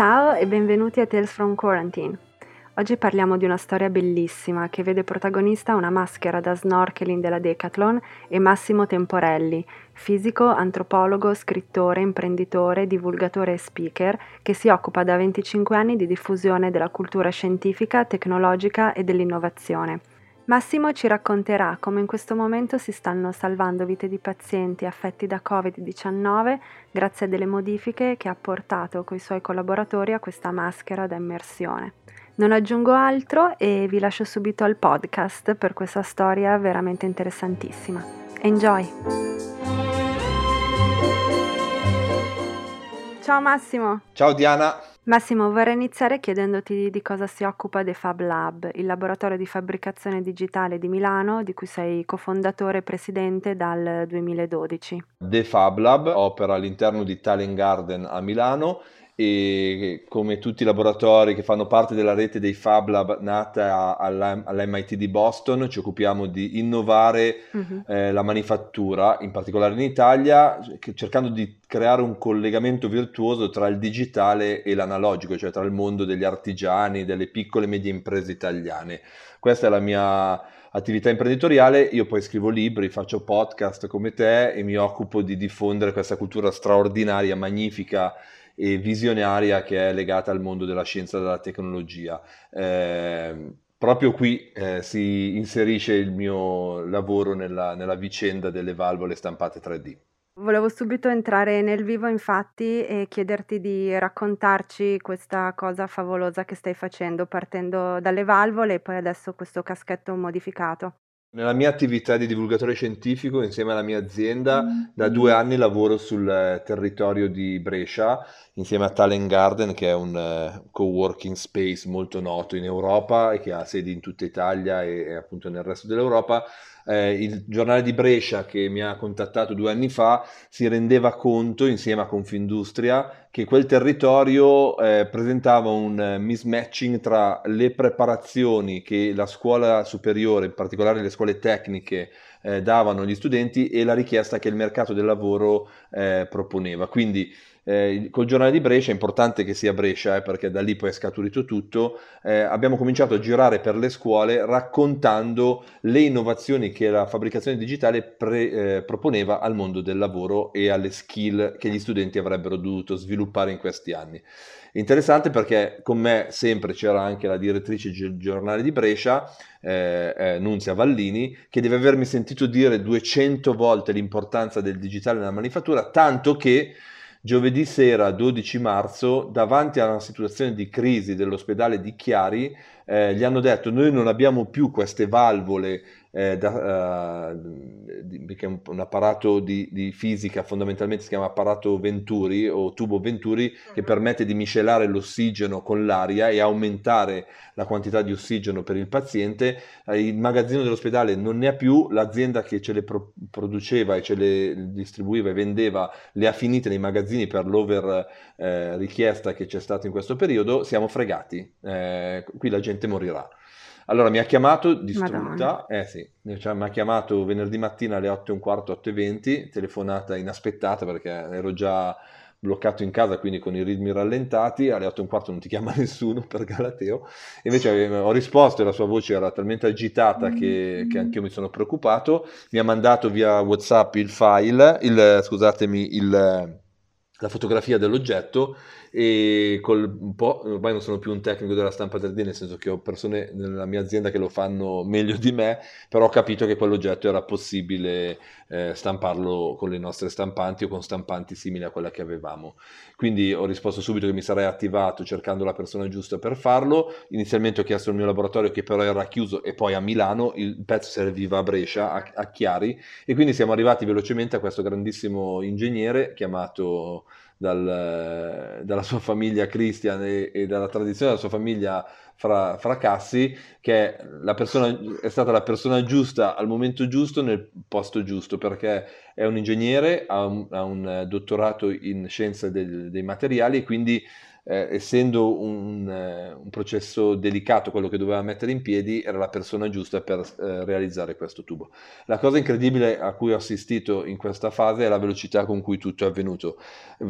Ciao e benvenuti a Tales from Quarantine. Oggi parliamo di una storia bellissima che vede protagonista una maschera da snorkeling della Decathlon e Massimo Temporelli, fisico, antropologo, scrittore, imprenditore, divulgatore e speaker che si occupa da 25 anni di diffusione della cultura scientifica, tecnologica e dell'innovazione. Massimo ci racconterà come in questo momento si stanno salvando vite di pazienti affetti da Covid-19 grazie a delle modifiche che ha portato coi suoi collaboratori a questa maschera da immersione. Non aggiungo altro e vi lascio subito al podcast per questa storia veramente interessantissima. Enjoy! Ciao Massimo! Ciao Diana! Massimo, vorrei iniziare chiedendoti di cosa si occupa The Fab Lab, il laboratorio di fabbricazione digitale di Milano, di cui sei cofondatore e presidente dal 2012. The Fab Lab opera all'interno di Talent Garden a Milano e come tutti i laboratori che fanno parte della rete dei Fab Lab nata all'MIT di Boston, ci occupiamo di innovare uh-huh. eh, la manifattura, in particolare in Italia, cercando di creare un collegamento virtuoso tra il digitale e l'analogico, cioè tra il mondo degli artigiani, delle piccole e medie imprese italiane. Questa è la mia attività imprenditoriale, io poi scrivo libri, faccio podcast come te e mi occupo di diffondere questa cultura straordinaria, magnifica e visionaria che è legata al mondo della scienza e della tecnologia. Eh, proprio qui eh, si inserisce il mio lavoro nella, nella vicenda delle valvole stampate 3D. Volevo subito entrare nel vivo infatti e chiederti di raccontarci questa cosa favolosa che stai facendo partendo dalle valvole e poi adesso questo caschetto modificato. Nella mia attività di divulgatore scientifico, insieme alla mia azienda, mm. da due anni lavoro sul eh, territorio di Brescia, insieme a Talent Garden, che è un uh, co-working space molto noto in Europa e che ha sedi in tutta Italia e, e appunto nel resto dell'Europa eh, il giornale di Brescia che mi ha contattato due anni fa si rendeva conto insieme a Confindustria che quel territorio eh, presentava un mismatching tra le preparazioni che la scuola superiore, in particolare le scuole tecniche, eh, davano agli studenti e la richiesta che il mercato del lavoro eh, proponeva. Quindi eh, col giornale di Brescia, è importante che sia Brescia eh, perché da lì poi è scaturito tutto, eh, abbiamo cominciato a girare per le scuole raccontando le innovazioni che la fabbricazione digitale pre, eh, proponeva al mondo del lavoro e alle skill che gli studenti avrebbero dovuto sviluppare in questi anni. Interessante perché con me sempre c'era anche la direttrice del giornale di Brescia, eh, eh, Nunzia Vallini, che deve avermi sentito dire 200 volte l'importanza del digitale nella manifattura, tanto che Giovedì sera 12 marzo, davanti a una situazione di crisi dell'ospedale di Chiari, eh, gli hanno detto noi non abbiamo più queste valvole eh, da, uh, che è un, un apparato di, di, fisica fondamentalmente si chiama apparato Venturi o tubo Venturi che mhm. permette di miscelare l'ossigeno con l'aria e aumentare la quantità di ossigeno per il paziente. Eh, il magazzino dell'ospedale non ne ha più, l'azienda che ce le pro- produceva e ce le distribuiva e vendeva le ha finite nei magazzini per l'over eh, richiesta che c'è stata in questo periodo, siamo fregati, eh, qui la gente morirà. Allora mi ha chiamato distrutta, eh sì, cioè, mi ha chiamato venerdì mattina alle 8 e un quarto, 8 e 20, telefonata inaspettata perché ero già bloccato in casa, quindi con i ritmi rallentati, alle 8 e un quarto non ti chiama nessuno per Galateo, invece ho risposto e la sua voce era talmente agitata che, che anch'io mi sono preoccupato, mi ha mandato via Whatsapp il file, il, scusatemi, il, la fotografia dell'oggetto e col un po', ormai non sono più un tecnico della stampa 3D, nel senso che ho persone nella mia azienda che lo fanno meglio di me, però ho capito che quell'oggetto era possibile eh, stamparlo con le nostre stampanti o con stampanti simili a quella che avevamo. Quindi ho risposto subito che mi sarei attivato cercando la persona giusta per farlo. Inizialmente ho chiesto al mio laboratorio che però era chiuso e poi a Milano, il pezzo serviva a Brescia, a, a Chiari, e quindi siamo arrivati velocemente a questo grandissimo ingegnere chiamato dal, dalla sua famiglia Christian e, e, dalla tradizione della sua famiglia fra, Fracassi, che è, persona, è, stata la persona giusta al momento giusto nel posto giusto, perché è un ingegnere, ha un, ha un dottorato in scienze del, dei materiali e quindi eh, essendo un, eh, un, processo delicato quello che doveva mettere in piedi, era la persona giusta per eh, realizzare questo tubo. La cosa incredibile a cui ho assistito in questa fase è la velocità con cui tutto è avvenuto.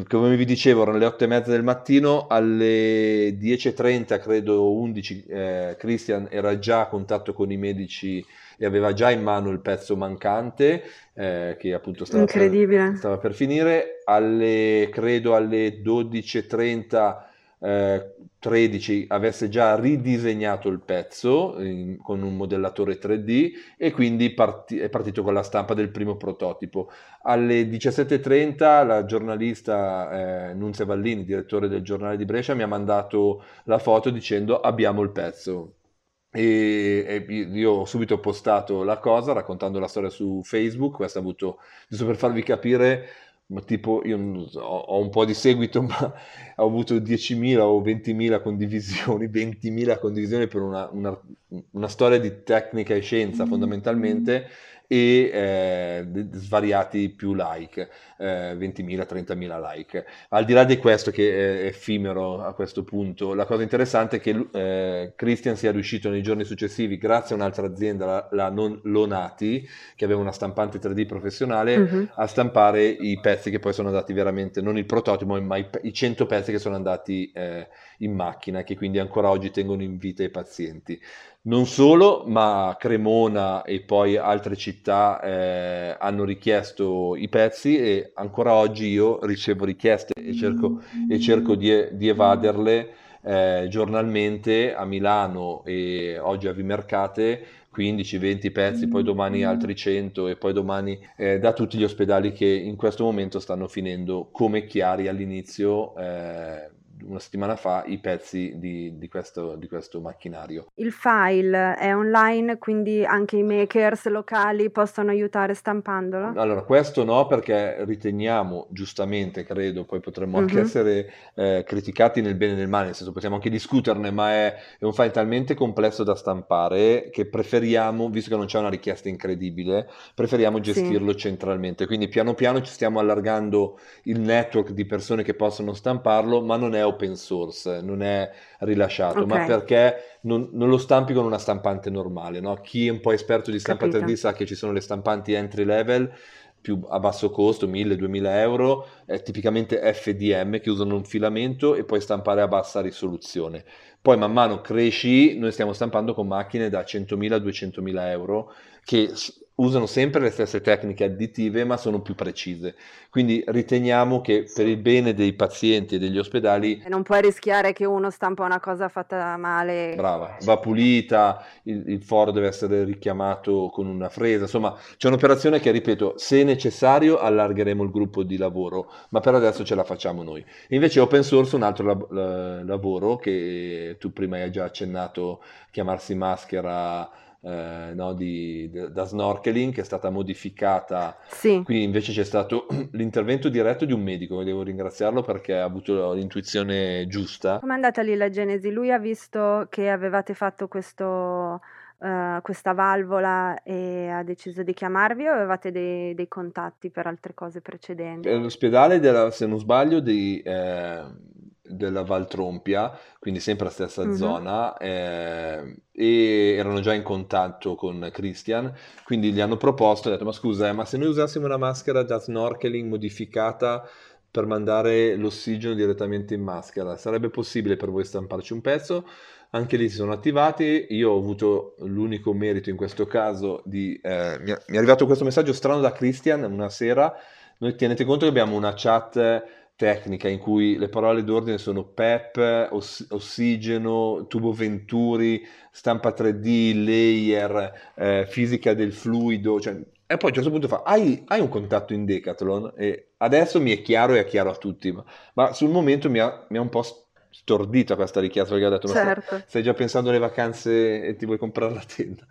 Come vi dicevo, erano le 8 e mezza del mattino, alle 10.30, credo 11, eh, Christian era già a contatto con i medici e aveva già in mano il pezzo mancante eh, che appunto stava per, stava per, finire. Alle, credo alle 12.30 eh, 13 avesse già ridisegnato il pezzo in, con un modellatore 3D e quindi parti, è partito con la stampa del primo prototipo. Alle 17.30 la giornalista eh, Nunzia Vallini, direttore del giornale di Brescia, mi ha mandato la foto dicendo abbiamo il pezzo e, e, io ho subito postato la cosa raccontando la storia su Facebook, questo ha avuto, giusto per farvi capire, ma tipo io ho, ho un po' di seguito, ma ho avuto 10.000 o 20.000 condivisioni, 20.000 condivisioni per una, una, una storia di tecnica e scienza fondamentalmente e eh, svariati più like, eh, 20.000, 30.000 like. Al di là di questo che è effimero a questo punto, la cosa interessante è che eh, Christian sia riuscito nei giorni successivi, grazie a un'altra azienda, la, la non, Lonati, che aveva una stampante 3D professionale, uh-huh. a stampare i pezzi che poi sono andati veramente, non il prototipo, ma i, i 100 pezzi che sono andati eh, in macchina, che quindi ancora oggi tengono in vita i pazienti. Non solo, ma Cremona e poi altre città eh, hanno richiesto i pezzi e ancora oggi io ricevo richieste e cerco, e cerco di, di, evaderle eh, giornalmente a Milano e oggi a Vimercate 15-20 pezzi, poi domani altri 100 e poi domani eh, da tutti gli ospedali che in questo momento stanno finendo come chiari all'inizio eh, una settimana fa i pezzi di, di, questo, di, questo, macchinario. Il file è online, quindi anche i makers locali possono aiutare stampandolo? Allora, questo no, perché riteniamo giustamente, credo, poi potremmo anche uh-huh. essere eh, criticati nel bene e nel male, nel senso possiamo anche discuterne, ma è, è, un file talmente complesso da stampare che preferiamo, visto che non c'è una richiesta incredibile, preferiamo gestirlo sì. centralmente. Quindi piano piano ci stiamo allargando il network di persone che possono stamparlo, ma non è open source, non è rilasciato, okay. ma perché non, non, lo stampi con una stampante normale. No? Chi è un po' esperto di stampa 3D sa che ci sono le stampanti entry level più a basso costo, 1000-2000 euro, è tipicamente FDM che usano un filamento e puoi stampare a bassa risoluzione. Poi man mano cresci, noi stiamo stampando con macchine da 100.000-200.000 euro che usano sempre le stesse tecniche additive ma sono più precise. Quindi riteniamo che per il bene dei pazienti e degli ospedali... Non puoi rischiare che uno stampa una cosa fatta male. Brava, va pulita, il, il foro deve essere richiamato con una fresa, insomma c'è un'operazione che, ripeto, se necessario allargheremo il gruppo di lavoro, ma per adesso ce la facciamo noi. Invece open source un altro la- lavoro che tu prima hai già accennato, chiamarsi maschera eh, no, di, da snorkeling che è stata modificata. Sì. Quindi invece c'è stato l'intervento diretto di un medico, devo ringraziarlo perché ha avuto l'intuizione giusta. Come è andata lì la genesi? Lui ha visto che avevate fatto questo... Uh, questa valvola e ha deciso di chiamarvi o avevate dei, dei contatti per altre cose precedenti? L'ospedale, della, se non sbaglio, di, eh, della Valtrompia, quindi sempre la stessa mm-hmm. zona, eh, e erano già in contatto con Christian, quindi gli hanno proposto, ha detto ma scusa, eh, ma se noi usassimo una maschera da snorkeling modificata per mandare l'ossigeno direttamente in maschera, sarebbe possibile per voi stamparci un pezzo? Anche lì si sono attivati, io ho avuto l'unico merito in questo caso di... Eh, mi, è, mi è arrivato questo messaggio strano da Christian una sera, noi tenete conto che abbiamo una chat tecnica in cui le parole d'ordine sono PEP, oss- ossigeno, tubo venturi, stampa 3D, layer, eh, fisica del fluido, cioè, e poi a un certo punto fa, hai, hai, un contatto in Decathlon? E adesso mi è chiaro e è chiaro a tutti, ma, ma sul momento mi ha, mi ha, un po' stordito questa richiesta perché ha detto, certo. stai, stai già pensando alle vacanze e ti vuoi comprare la tenda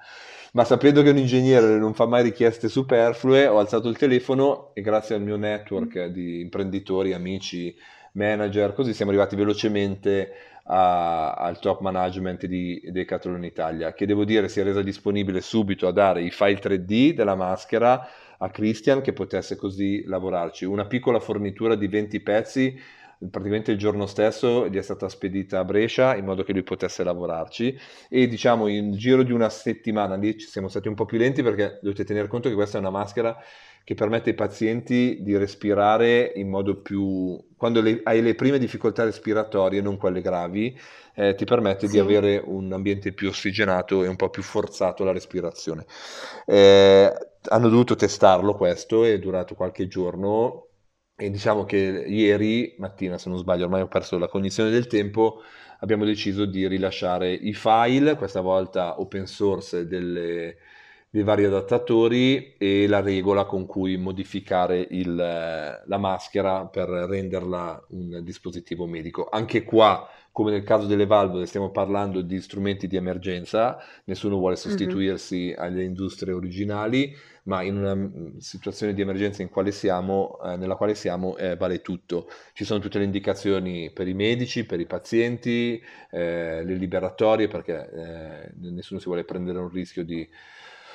ma sapendo che un ingegnere non fa mai richieste superflue, ho alzato il telefono e grazie al mio network di imprenditori, amici, manager, così siamo arrivati velocemente a, al top management di Decathlon Italia, che devo dire si è resa disponibile subito a dare i file 3D della maschera a Christian che potesse così lavorarci. Una piccola fornitura di 20 pezzi praticamente il giorno stesso gli è stata spedita a Brescia in modo che lui potesse lavorarci e diciamo in giro di una settimana lì ci siamo stati un po' più lenti perché dovete tenere conto che questa è una maschera che permette ai pazienti di respirare in modo più... quando le, hai le prime difficoltà respiratorie, non quelle gravi, eh, ti permette sì. di avere un ambiente più ossigenato e un po' più forzato la respirazione. Eh, hanno dovuto testarlo questo, è durato qualche giorno e diciamo che ieri mattina, se non sbaglio, ormai ho perso la cognizione del tempo, abbiamo deciso di rilasciare i file, questa volta open source delle, dei vari adattatori e la regola con cui modificare il, la maschera per renderla un dispositivo medico. Anche qua, come nel caso delle valvole, stiamo parlando di strumenti di emergenza, nessuno vuole sostituirsi mm-hmm. alle industrie originali ma in una situazione di emergenza in quale siamo, eh, nella quale siamo eh, vale tutto. Ci sono tutte le indicazioni per i medici, per i pazienti, eh, le liberatorie, perché eh, nessuno si vuole prendere un rischio di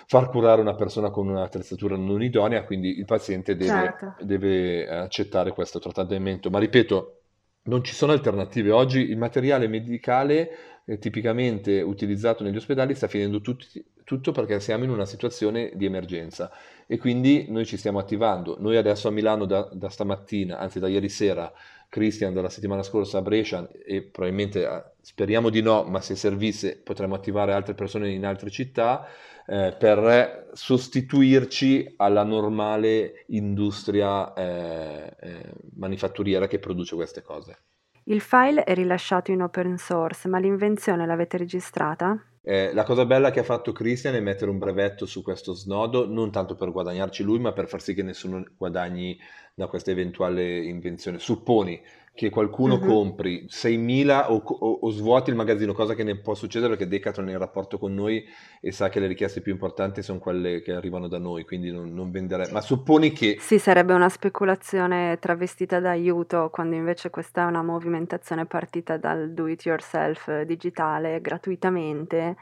far curare una persona con un'attrezzatura non idonea, quindi il paziente deve, certo. deve accettare questo trattamento. Ma ripeto, non ci sono alternative. Oggi il materiale medicale eh, tipicamente utilizzato negli ospedali sta finendo tutti, tutto perché siamo in una situazione di emergenza e quindi noi ci stiamo attivando. Noi adesso a Milano da, da stamattina, anzi da ieri sera, Christian dalla settimana scorsa a Brescia e probabilmente eh, speriamo di no, ma se servisse potremmo attivare altre persone in altre città eh, per sostituirci alla normale industria eh, eh, manifatturiera che produce queste cose. Il file è rilasciato in open source, ma l'invenzione l'avete registrata? Eh, la cosa bella che ha fatto Christian è mettere un brevetto su questo snodo, non tanto per guadagnarci lui, ma per far sì che nessuno guadagni da questa eventuale invenzione. Supponi che qualcuno mm-hmm. compri 6.000 o, o, o, svuoti il magazzino, cosa che ne può succedere perché Decathlon è in rapporto con noi e sa che le richieste più importanti sono quelle che arrivano da noi, quindi non, non venderei. Ma supponi che... Sì, sarebbe una speculazione travestita da aiuto, quando invece questa è una movimentazione partita dal do it yourself digitale gratuitamente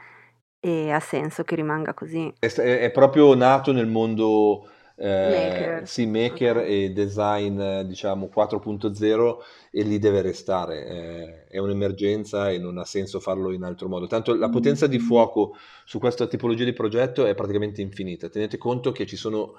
e ha senso che rimanga così. È, è proprio nato nel mondo maker. Eh, sì, maker okay. e design diciamo 4.0 e lì deve restare. Eh, è un'emergenza e non ha senso farlo in altro modo. Tanto la potenza di fuoco su questa tipologia di progetto è praticamente infinita. Tenete conto che ci sono,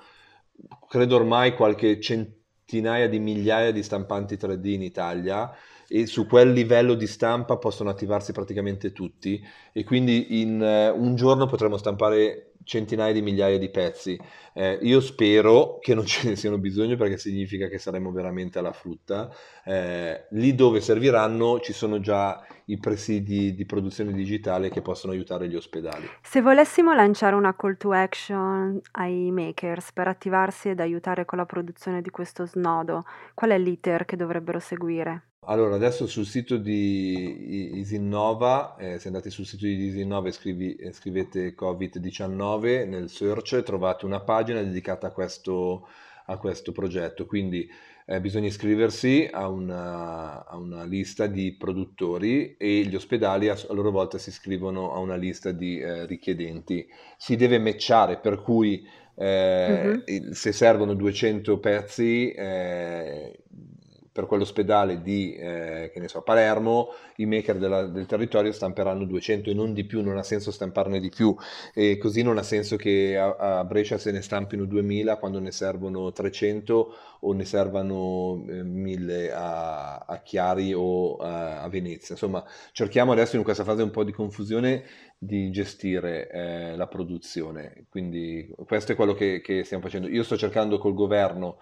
credo ormai, qualche centinaia di migliaia di stampanti 3D in Italia e su quel livello di stampa possono attivarsi praticamente tutti e quindi in uh, un giorno potremo stampare centinaia di migliaia di pezzi. Eh, io spero che non ce ne siano bisogno perché significa che saremo veramente alla frutta. Eh, lì dove serviranno ci sono già i presidi di produzione digitale che possono aiutare gli ospedali. Se volessimo lanciare una call to action ai makers per attivarsi ed aiutare con la produzione di questo snodo, qual è l'iter che dovrebbero seguire? Allora, adesso sul sito di Isinnova, eh, se andate sul sito di Isinnova e scrivi- e scrivete Covid-19 nel search, trovate una pagina dedicata a questo, a questo progetto. Quindi eh, bisogna iscriversi a una, a una lista di produttori e gli ospedali a, loro volta si iscrivono a una lista di eh, richiedenti. Si deve matchare, per cui eh, Mhm. se servono 200 pezzi, eh, per quell'ospedale di, eh, so, Palermo, i maker della, del territorio stamperanno 200 e non di più, non ha senso stamparne di più e così non ha senso che a, a Brescia se ne stampino 2000 quando ne servono 300 o ne servano eh, 1000 a, a, Chiari o a, a, Venezia. Insomma, cerchiamo adesso in questa fase un po' di confusione di gestire eh, la produzione, quindi questo è quello che, che stiamo facendo. Io sto cercando col governo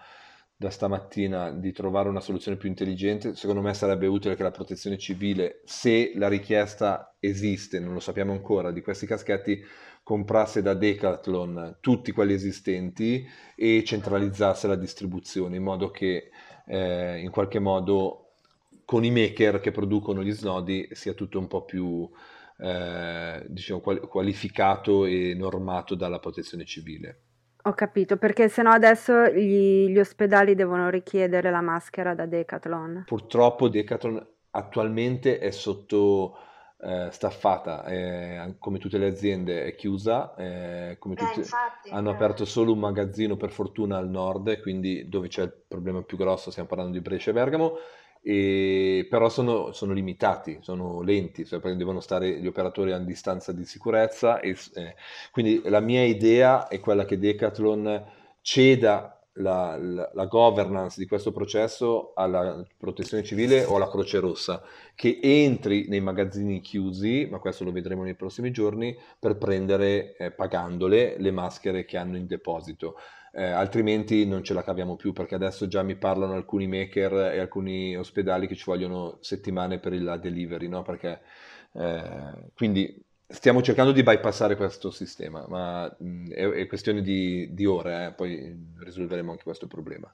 da stamattina di trovare una soluzione più intelligente. Secondo me sarebbe utile che la protezione civile, se la richiesta esiste, non lo sappiamo ancora, di questi caschetti, comprasse da Decathlon tutti quelli esistenti e centralizzasse la distribuzione in modo che eh, in qualche modo con i maker che producono gli snodi sia tutto un po' più eh, diciamo, qualificato e normato dalla protezione civile. Ho capito, perché sennò adesso gli, gli ospedali devono richiedere la maschera da Decathlon. Purtroppo Decathlon attualmente è sotto eh, staffata, eh, come tutte le aziende è chiusa, eh, come tutte, infatti, hanno eh. aperto solo un magazzino per fortuna al nord, quindi dove c'è il problema più grosso, stiamo parlando di Brescia e Bergamo, e, però sono, sono, limitati, sono lenti, cioè devono stare gli operatori a distanza di sicurezza. E, eh, quindi la mia idea è quella che Decathlon ceda la, la, la, governance di questo processo alla protezione civile o alla Croce Rossa, che entri nei magazzini chiusi, ma questo lo vedremo nei prossimi giorni, per prendere, eh, pagandole, le maschere che hanno in deposito. Eh, altrimenti non ce la caviamo più perché adesso già mi parlano alcuni maker e alcuni ospedali che ci vogliono settimane per la delivery, no? Perché, eh, quindi stiamo cercando di bypassare questo sistema, ma mh, è, è, questione di, di ore, eh, poi risolveremo anche questo problema.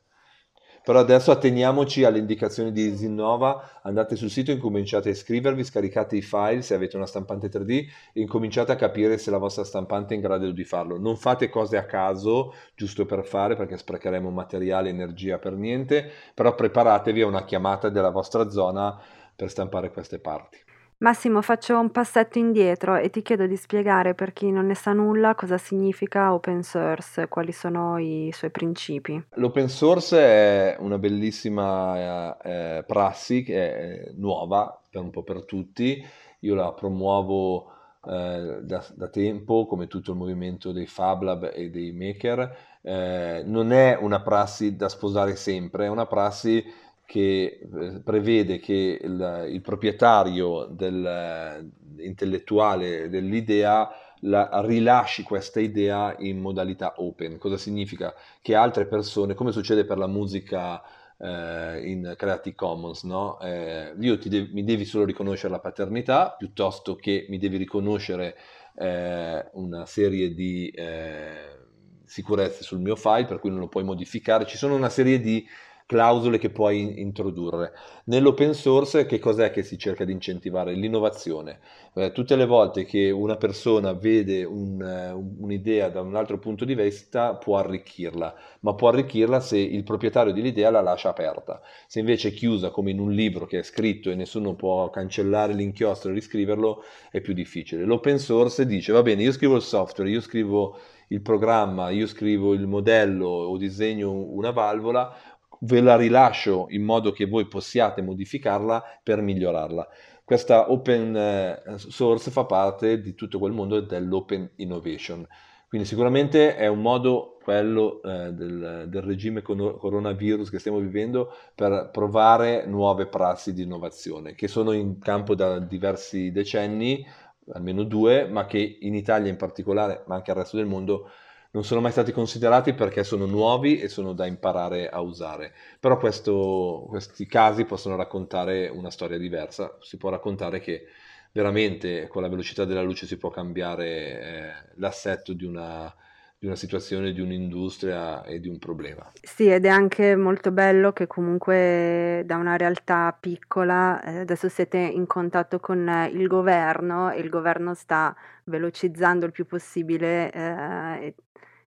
Però adesso atteniamoci alle indicazioni di Zinnova, andate sul sito, incominciate a iscrivervi, scaricate i file se avete una stampante 3D e incominciate a capire se la vostra stampante è in grado di farlo. Non fate cose a caso, giusto per fare, perché sprecheremo materiale e energia per niente, però preparatevi a una chiamata della vostra zona per stampare queste parti. Massimo, faccio un passetto indietro e ti chiedo di spiegare per chi non ne sa nulla cosa significa open source, quali sono i suoi principi. L'open source è una bellissima eh, eh prassi che è nuova per un po' per tutti. Io la promuovo eh, da, da, tempo, come tutto il movimento dei Fab Lab e dei maker. Eh, non è una prassi da sposare sempre, è una prassi che eh, prevede che il, il proprietario del, eh, intellettuale dell'idea la, rilasci questa idea in modalità open. Cosa significa? Che altre persone, come succede per la musica eh, in Creative Commons, no? eh, io de- mi devi solo riconoscere la paternità piuttosto che mi devi riconoscere eh, una serie di eh, sicurezze sul mio file per cui non lo puoi modificare. Ci sono una serie di clausole che puoi introdurre. Nell'open source che cos'è che si cerca di incentivare? L'innovazione. Eh, tutte le volte che una persona vede un, uh, un'idea da un altro punto di vista può arricchirla, ma può arricchirla se il proprietario dell'idea la lascia aperta. Se invece è chiusa come in un libro che è scritto e nessuno può cancellare l'inchiostro e riscriverlo, è più difficile. L'open source dice va bene, io scrivo il software, io scrivo il programma, io scrivo il modello o disegno una valvola, ve la rilascio in modo che voi possiate modificarla per migliorarla. Questa open eh, source fa parte di tutto quel mondo dell'open innovation. Quindi sicuramente è un modo, quello eh, del, del, regime coronavirus che stiamo vivendo, per provare nuove prassi di innovazione, che sono in campo da diversi decenni, almeno due, ma che in Italia in particolare, ma anche al resto del mondo, non sono mai stati considerati perché sono nuovi e sono da imparare a usare. Però questo, questi casi possono raccontare una storia diversa. Si può raccontare che veramente con la velocità della luce si può cambiare eh, l'assetto di una, di una situazione, di un'industria e di un problema. Sì, ed è anche molto bello che comunque da una realtà piccola, eh, adesso siete in contatto con il governo e il governo sta velocizzando il più possibile eh,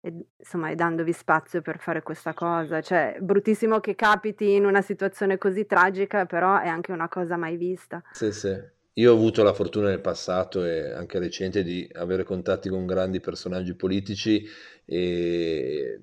e, insomma, e dandovi spazio per fare questa cosa. Cioè, bruttissimo che capiti in una situazione così tragica, però è anche una cosa mai vista. Sì, sì. Io ho avuto la fortuna nel passato e anche recente di avere contatti con grandi personaggi politici, e...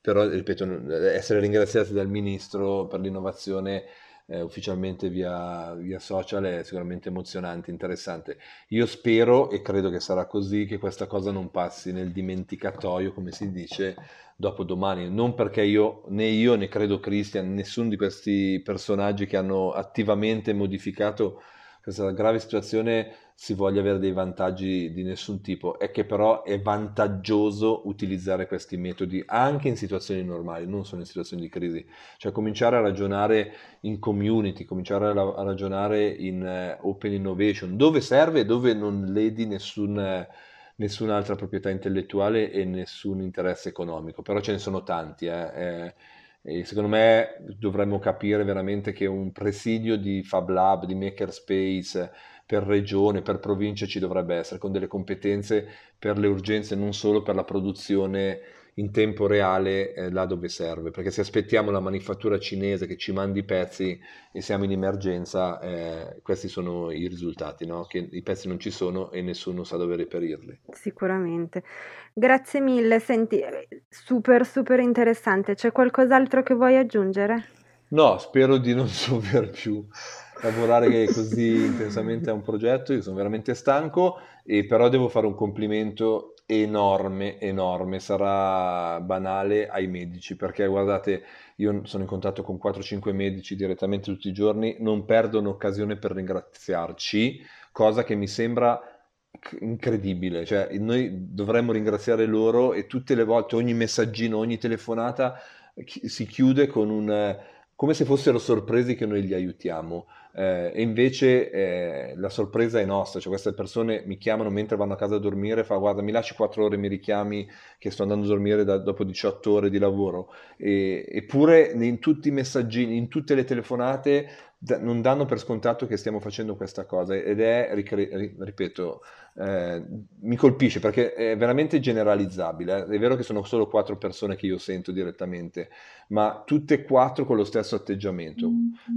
però ripeto, essere ringraziati dal ministro per l'innovazione eh, ufficialmente via, via, social è sicuramente emozionante, interessante. Io spero e credo che sarà così che questa cosa non passi nel dimenticatoio, come si dice, dopo domani. Non perché io né io né credo Christian, nessuno di questi personaggi che hanno attivamente modificato questa grave situazione si voglia avere dei vantaggi di nessun tipo, è che però è vantaggioso utilizzare questi metodi anche in situazioni normali, non solo in situazioni di crisi, cioè cominciare a ragionare in community, cominciare a, ragionare in uh, open innovation, dove serve e dove non ledi nessun... Uh, nessun'altra proprietà intellettuale e nessun interesse economico, però ce ne sono tanti. Eh. Eh, e secondo me dovremmo capire veramente che un presidio di Fab Lab, di Makerspace per regione, per provincia ci dovrebbe essere, con delle competenze per le urgenze, non solo per la produzione in tempo reale eh, là dove serve, perché se aspettiamo la manifattura cinese che ci mandi i pezzi e siamo in emergenza, eh, questi sono i risultati, no? che i pezzi non ci sono e nessuno sa dove reperirli. Sicuramente. Grazie mille, senti, super super interessante, c'è qualcos'altro che vuoi aggiungere? No, spero di non dover più lavorare così intensamente a un progetto, io sono veramente stanco e però devo fare un complimento enorme, enorme, sarà banale ai medici perché guardate, io sono in contatto con 4-5 medici direttamente tutti i giorni, non perdono occasione per ringraziarci, cosa che mi sembra incredibile, cioè noi dovremmo ringraziare loro e tutte le volte, ogni messaggino, ogni telefonata si chiude con un come se fossero sorpresi che noi li aiutiamo. Eh, e invece eh, la sorpresa è nostra, cioè queste persone mi chiamano mentre vanno a casa a dormire, fa guarda mi lasci 4 ore, mi richiami che sto andando a dormire da, dopo 18 ore di lavoro, e, eppure in tutti i messaggini, in tutte le telefonate da, non danno per scontato che stiamo facendo questa cosa ed è, ripeto, eh, mi colpisce perché è veramente generalizzabile. Eh. È vero che sono solo quattro persone che io sento direttamente, ma tutte e quattro con lo stesso atteggiamento.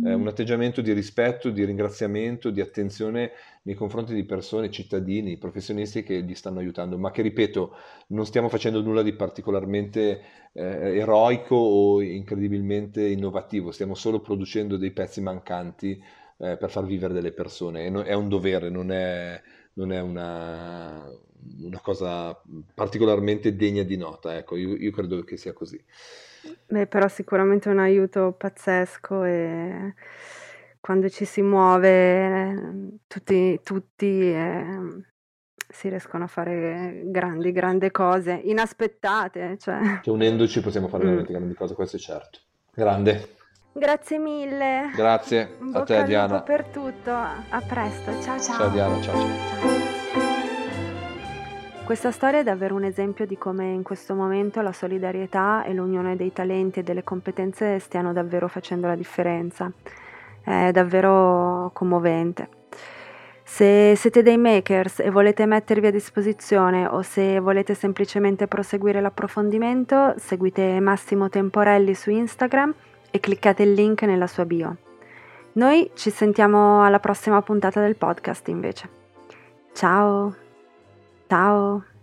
Eh, un atteggiamento di rispetto, di ringraziamento, di attenzione nei confronti di persone, cittadini, professionisti che li stanno aiutando, ma che ripeto, non stiamo facendo nulla di particolarmente eh, eroico o incredibilmente innovativo, stiamo solo producendo dei pezzi mancanti eh, per far vivere delle persone. È un dovere, non è non è una, una cosa particolarmente degna di nota, ecco, io, io credo che sia così. Beh, però sicuramente è un aiuto pazzesco e quando ci si muove tutti, tutti eh, si riescono a fare grandi, grandi cose, inaspettate. Cioè. Che unendoci possiamo fare mm. veramente grandi cose, questo è certo. Grande. Grazie mille. Grazie a te Diana. per tutto. A presto. Ciao ciao. Ciao Diana, ciao ciao. Questa storia è davvero un esempio di come in questo momento la solidarietà e l'unione dei talenti e delle competenze stiano davvero facendo la differenza. È davvero commovente. Se siete dei makers e volete mettervi a disposizione o se volete semplicemente proseguire l'approfondimento, seguite Massimo Temporelli su Instagram e cliccate il link nella sua bio. Noi ci sentiamo alla prossima puntata del podcast invece. Ciao! Ciao!